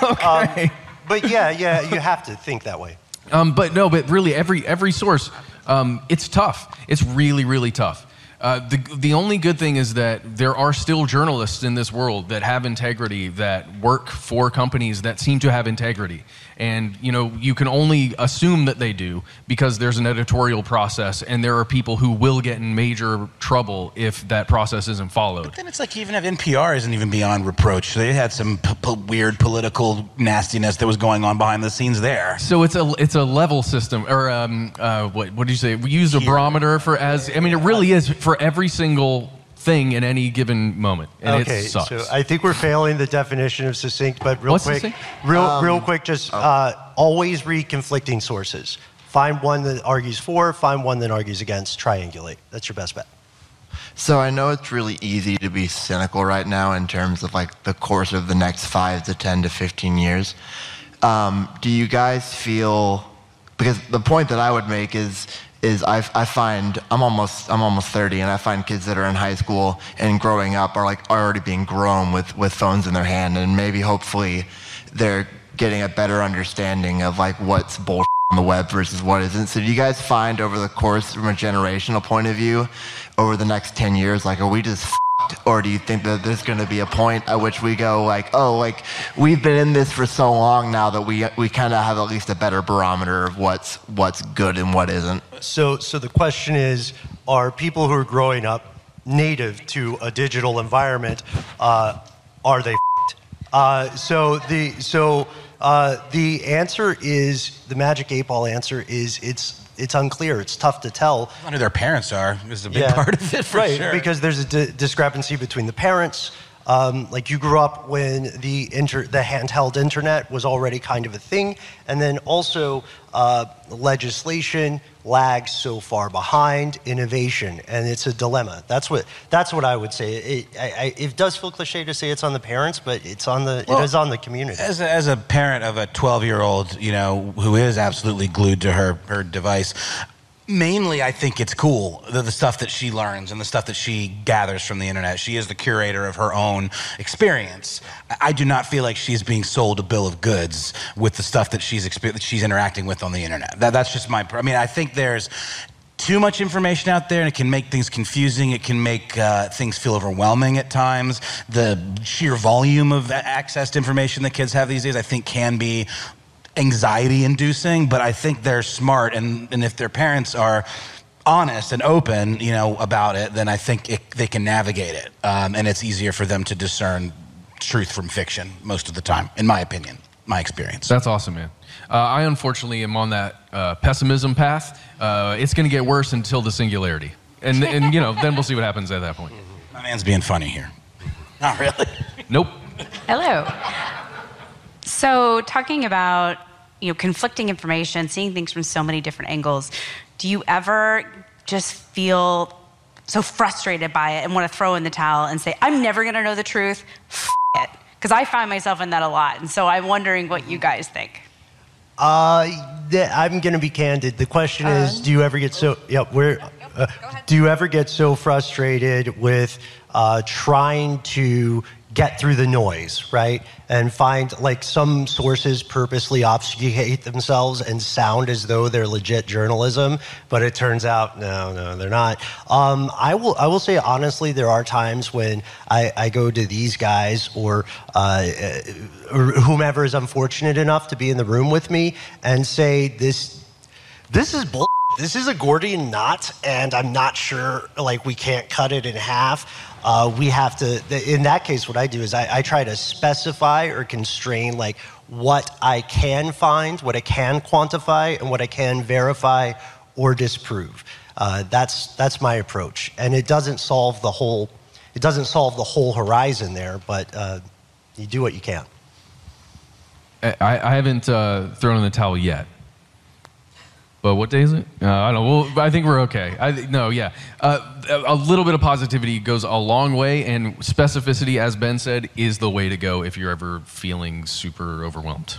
Um, but yeah, yeah, you have to think that way. Um, but no, but really, every every source, um, it's tough. It's really, really tough. Uh, the the only good thing is that there are still journalists in this world that have integrity, that work for companies that seem to have integrity, and you know you can only assume that they do because there's an editorial process, and there are people who will get in major trouble if that process isn't followed. But Then it's like even if NPR isn't even beyond reproach. They had some p- p- weird political nastiness that was going on behind the scenes there. So it's a it's a level system, or um, uh, what what did you say? We use a barometer for as I mean, it really is for every single thing in any given moment, and okay, it sucks. so I think we're failing the definition of succinct, but real What's quick, succinct? real, Um, real quick, just uh, always read conflicting sources. Find one that argues for, find one that argues against, triangulate. That's your best bet. So I know it's really easy to be cynical right now in terms of like the course of the next five to 10 to 15 years. Um, do you guys feel, because the point that I would make is, is I, I find I'm almost I'm almost 30 and I find kids that are in high school and growing up are like already being grown with, with phones in their hand and maybe hopefully they're getting a better understanding of like what's bullshit on the web versus what isn't. So do you guys find over the course from a generational point of view over the next 10 years, like are we just or do you think that there's going to be a point at which we go like, oh, like we've been in this for so long now that we, we kind of have at least a better barometer of what's, what's good and what isn't? So, so the question is, are people who are growing up native to a digital environment, uh, are they? Uh, so the so uh, the answer is the magic eight ball answer is it's it's unclear. It's tough to tell. I wonder who their parents are is a big part of it for right, sure. because there's a di- discrepancy between the parents. Um, like you grew up when the inter- the handheld internet was already kind of a thing, and then also uh, legislation lags so far behind innovation, and it's a dilemma. That's what that's what I would say. It, I, I, it does feel cliche to say it's on the parents, but it's on the Well, it is on the community. As a, as a parent of a 12 year old, you know, who is absolutely glued to her, her device, mainly I think it's cool, the, the stuff that she learns and the stuff that she gathers from the internet. She is the curator of her own experience. I- do not feel like she's being sold a bill of goods with the stuff that she's, that she's interacting with on the internet. That, that's just my, I mean, I think there's, too much information out there and it can make things confusing. It can make uh, things feel overwhelming at times. The sheer volume of a- accessed information that kids have these days, I think, can be anxiety inducing, but I think they're smart. And, and if their parents are honest and open, you know, about it, then I think it, they can navigate it. Um, and it's easier for them to discern truth from fiction most of the time, in my opinion, my experience. That's awesome, man. Uh, I unfortunately am on that uh, pessimism path. Uh, it's going to get worse until the singularity, and and you know then we'll see what happens at that point. My man's being funny here. Not really. Nope. Hello. So, talking about you know conflicting information, seeing things from so many different angles, do you ever just feel so frustrated by it and want to throw in the towel and say, "I'm never going to know the truth"? F- it, because I find myself in that a lot, and so I'm wondering what you guys think. Uh, th- I'm going to be candid. The question is, do you ever get so? Yeah, we're. Uh, do you ever get so frustrated with uh, trying to get through the noise, right? And find like some sources purposely obfuscate themselves and sound as though they're legit journalism, but it turns out no, no, they're not. Um, I will, I will say honestly, there are times when I, I go to these guys or, uh, or whomever is unfortunate enough to be in the room with me and say this, this is bull. This is a Gordian knot, and I'm not sure. Like we can't cut it in half. Uh, we have to. In that case, what I do is I, I try to specify or constrain like what I can find, what I can quantify, and what I can verify or disprove. Uh, that's that's my approach, and it doesn't solve the whole. It doesn't solve the whole horizon there, but uh, you do what you can. I, I haven't uh, thrown in the towel yet. But what day is it? Uh, I don't know. Well, I think we're okay. I, no, yeah. Uh, a a little bit of positivity goes a long way, and specificity, as Ben said, is the way to go if you're ever feeling super overwhelmed.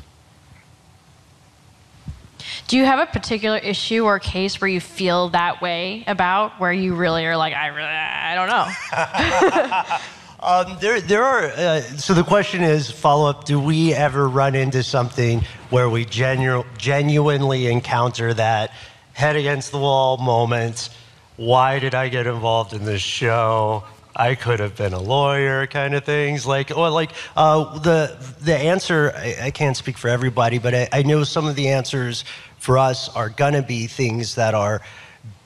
Do you have a particular issue or case where you feel that way about, where you really are like, I really, I don't know. Um, there, there are. Uh, so the question is, follow up: Do we ever run into something where we genu- genuinely encounter that head against the wall moment? Why did I get involved in this show? I could have been a lawyer, kind of things. Like, or like uh, the the answer. I, I can't speak for everybody, but I, I know some of the answers for us are gonna be things that are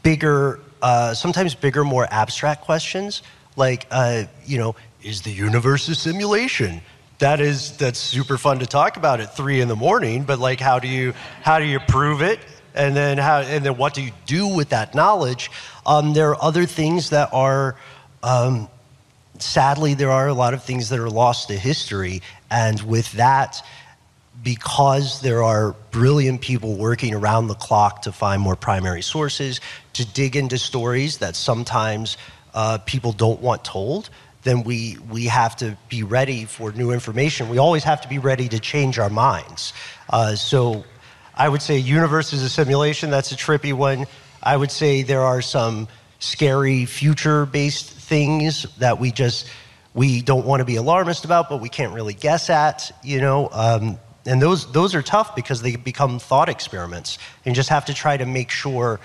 bigger, uh, sometimes bigger, more abstract questions. Like, uh, you know, is the universe a simulation? That is that's super fun to talk about at three in the morning. But like, how do you how do you prove it? And then how and then what do you do with that knowledge? Um, there are other things that are. Um, sadly, there are a lot of things that are lost to history, and with that, because there are brilliant people working around the clock to find more primary sources, to dig into stories that sometimes uh, people don't want told, then we, we have to be ready for new information. We always have to be ready to change our minds. Uh, so I would say universe is a simulation. That's a trippy one. I would say there are some scary future-based things that we just we don't want to be alarmist about, but we can't really guess at. You know, um, and those those are tough because they become thought experiments. And you just have to try to make sure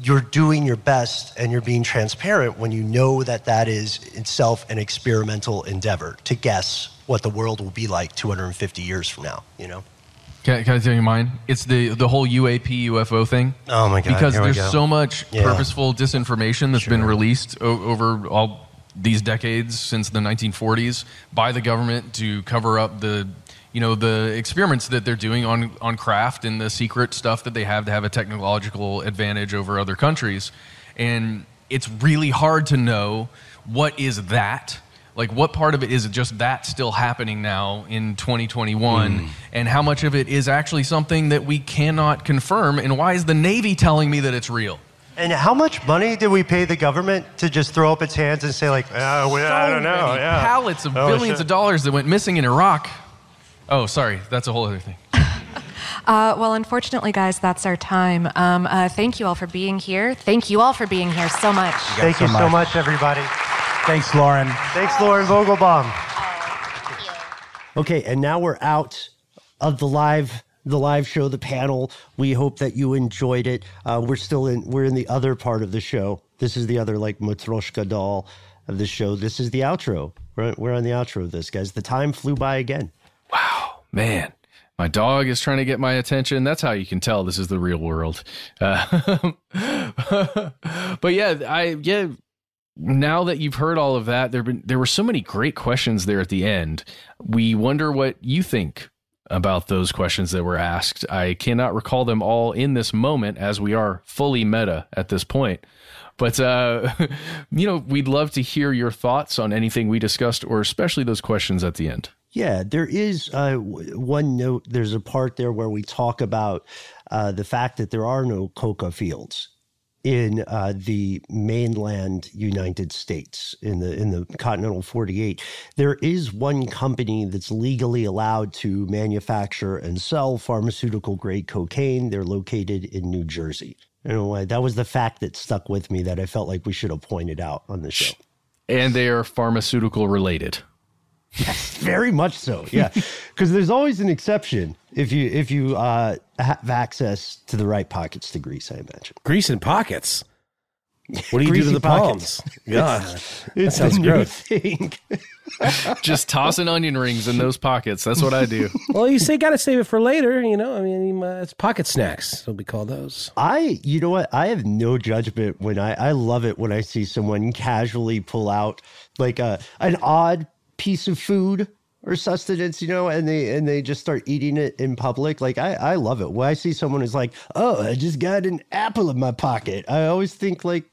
you're doing your best and you're being transparent when you know that that is itself an experimental endeavor to guess what the world will be like 250 years from now. You know. Can, can I tell you mine? It's the the whole UAP UFO thing. Oh my God, Because there's go. so much Yeah. purposeful disinformation that's been released o- over all these decades since the 1940s by the government to cover up the you know the experiments that they're doing on on craft and the secret stuff that they have to have a technological advantage over other countries and it's really hard to know what is that like what part of it is just that still happening now in 2021 Hmm. and how much of it is actually something that we cannot confirm and why is the navy telling me that it's real And how much money did we pay the government to just throw up its hands and say like, uh, we, I don't know, many yeah. pallets of Oh, billions shit. of dollars that went missing in iraq oh sorry that's a whole other thing Uh, well, unfortunately, guys, that's our time. Um, uh, thank you all for being here. Thank you all for being here so much. Thank you so much, everybody. Thanks, Lauren. Thanks, Lauren Vogelbaum. Okay, and now we're out of the live the live show, the panel. We hope that you enjoyed it. Uh, we're still in we're in the other part of the show. This is the other like Matryoshka doll of the show. This is the outro. We're, we're on the outro of this, guys. The time flew by again. Man. My dog is trying to get my attention. That's how you can tell this is the real world. Uh, but yeah i yeah now that you've heard all of that there been there were so many great questions there at the end. We wonder what you think about those questions that were asked. I cannot recall them all in this moment as we are fully meta at this point. But uh, you know we'd love to hear your thoughts on anything we discussed or especially those questions at the end Yeah, there is uh, one note. There's a part there where we talk about uh, the fact that there are no coca fields in uh, the mainland United States in the in the continental 48. There is one company that's legally allowed to manufacture and sell pharmaceutical grade cocaine. They're located in New Jersey. Don't know. That was the fact that stuck with me that I felt like we should have pointed out on the show. and they are pharmaceutical related Very much so. Yeah, because there's always an exception if you if you uh, have access to the right pockets to grease. I imagine Grease in pockets. What do you do to the pockets. palms? God, It's- that it's sounds a gross. thing. Just tossing onion rings in those pockets. That's what I do. well, you say got to save it for later. You know, I mean, uh, it's pocket snacks. What we call those. I, you know what? I have no judgment when I, I love it when I see someone casually pull out like a an odd piece of food or sustenance, you know, and they and they just start eating it in public. Like I, I love it. When I see someone who's like, oh, I just got an apple in my pocket. I always think like,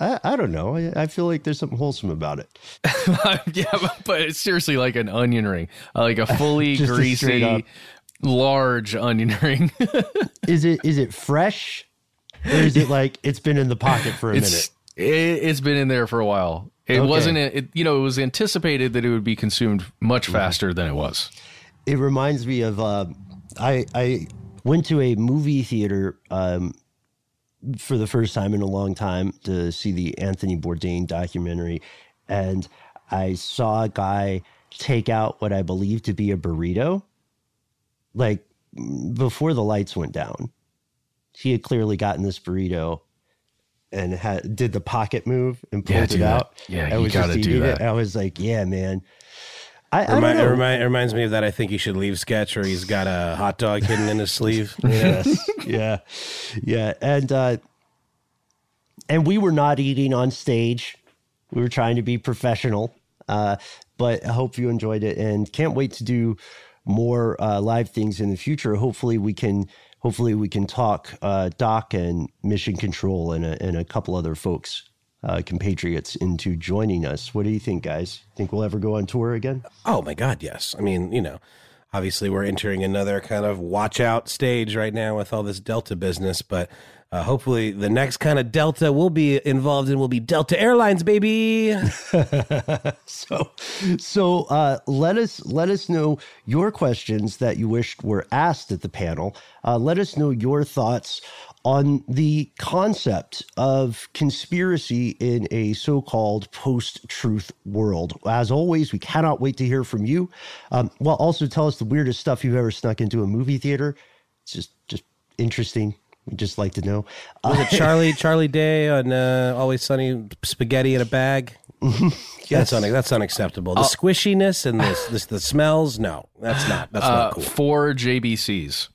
I, I don't know. I, I feel like there's something wholesome about it. yeah, but, but it's seriously like an onion ring, uh, like a fully Just a greasy, large onion ring. is it is it fresh, or is it like it's been in the pocket for a it's, minute? It, it's been in there for a while. It Okay. wasn't. It, you know, it was anticipated that it would be consumed much faster than it was. it reminds me of uh, I I went to a movie theater um, for the first time in a long time to see the Anthony Bourdain documentary, and I saw a guy take out what I believe to be a burrito, like before the lights went down. He had clearly gotten this burrito and had, did the pocket move and pulled do it that. out. Yeah, I you was just eating that. It. I was like, yeah, man. I, I Remi- don't it, know. remi- it reminds me of that I think you should leave sketch or he's got a hot dog hidden in his sleeve. yes. yeah. Yeah. And uh and we were not eating on stage. We were trying to be professional. Uh but I hope you enjoyed it and can't wait to do more uh live things in the future. Hopefully we can hopefully we can talk uh Doc and Mission Control and a, and a couple other folks uh compatriots into joining us. What do you think guys? Think we'll ever go on tour again? Oh my God, yes. I mean, you know, obviously we're entering another kind of watch out stage right now with all this Delta business, but uh, hopefully the next kind of Delta we'll be involved in will be Delta Airlines, baby. so so uh, let us let us know your questions that you wished were asked at the panel. Uh, let us know your thoughts on the concept of conspiracy in a so-called post-truth world. As always, we cannot wait to hear from you. Um, well, also tell us the weirdest stuff you've ever snuck into a movie theater. It's just just interesting. We just like to know. Was it Charlie Charlie Day on uh, Always Sunny spaghetti in a bag? Yes. That's un- that's unacceptable. The Uh, squishiness and this, this the smells. No, that's not. That's uh, not cool. Four JBCs.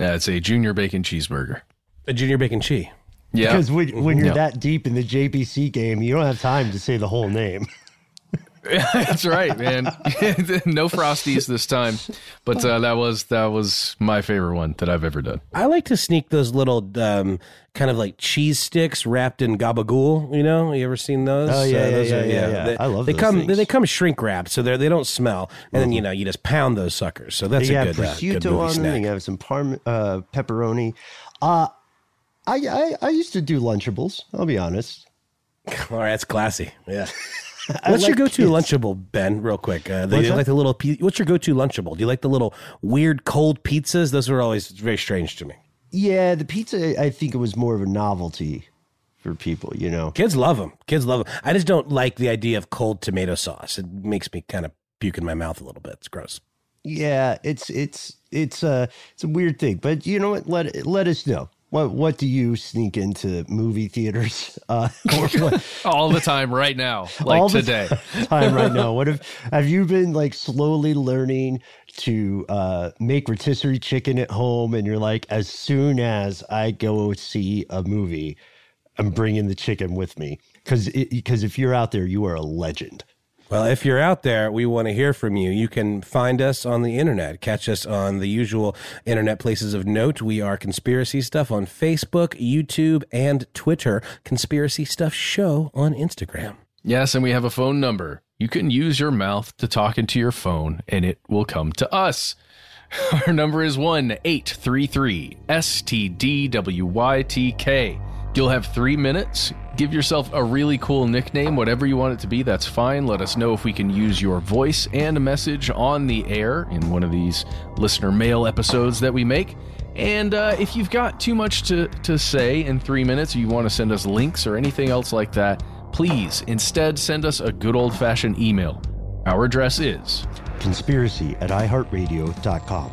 Yeah, it's a junior bacon cheeseburger. A junior bacon cheese. Yeah. Because when, when you're Yeah. that deep in the JBC game, you don't have time to say the whole name. That's right, man. no frosties this time, but uh, that was that was my favorite one that I've ever done. I like to sneak those little um, kind of like cheese sticks wrapped in gabagool. You know, you ever seen those? Oh, yeah, yeah, those yeah, yeah, yeah. They, I love They those come things. they come shrink wrapped, so they they don't smell, and then you know you just pound those suckers. So that's they a have good, uh, good prosciutto movie on them. snack. They have some parm, uh, pepperoni. Uh, I, I I used to do Lunchables. I'll be honest. All right, that's classy. Yeah. What's your go-to kids. Lunchable, Ben? Real quick, uh, the, What's you like the little. What's your go-to Lunchable? Do you like the little weird cold pizzas? Those were always very strange to me. Yeah, the pizza. I think it was more of a novelty for people. You know, Kids love them. Kids love them. I just don't like the idea of cold tomato sauce. It makes me kind of puke in my mouth a little bit. It's gross. yeah, it's it's it's a it's a weird thing. But you know what? Let let us know. What what do you sneak into movie theaters? Uh, All the time, right now, like all the today. time right now. What if have you been like slowly learning to uh, make rotisserie chicken at home? And you're like, as soon as I go see a movie, I'm bringing the chicken with me because because if you're out there, you are a legend. Well, if you're out there, we want to hear from you. You can find us on the internet. Catch us on the usual internet places of note. We are Conspiracy Stuff on Facebook, YouTube, and Twitter. Conspiracy Stuff Show on Instagram. Yes, and we have a phone number. You can use your mouth to talk into your phone, and it will come to us. Our number is 1 833 STDWYTK. You'll have three minutes. Give yourself a really cool nickname, whatever you want it to be, that's fine. Let us know if we can use your voice and message on the air in one of these listener mail episodes that we make. And uh, if you've got too much to, to say in three minutes, or you want to send us links or anything else like that, please instead send us a good old fashioned email. Our address is Conspiracy at iHeartRadio.com.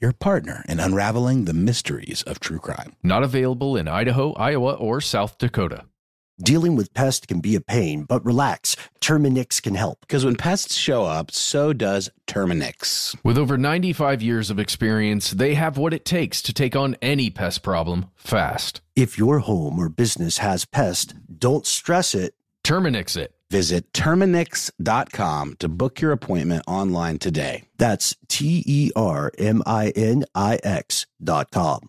your partner in unraveling the mysteries of true crime. Not available in Idaho, Iowa, or South Dakota. Dealing with pests can be a pain, but relax. Terminix can help. Because when pests show up, so does Terminix. With over 95 years of experience, they have what it takes to take on any pest problem fast. If your home or business has pests, don't stress it. Terminix it. Visit Terminix.com to book your appointment online today. That's T E R M I N I X dot com.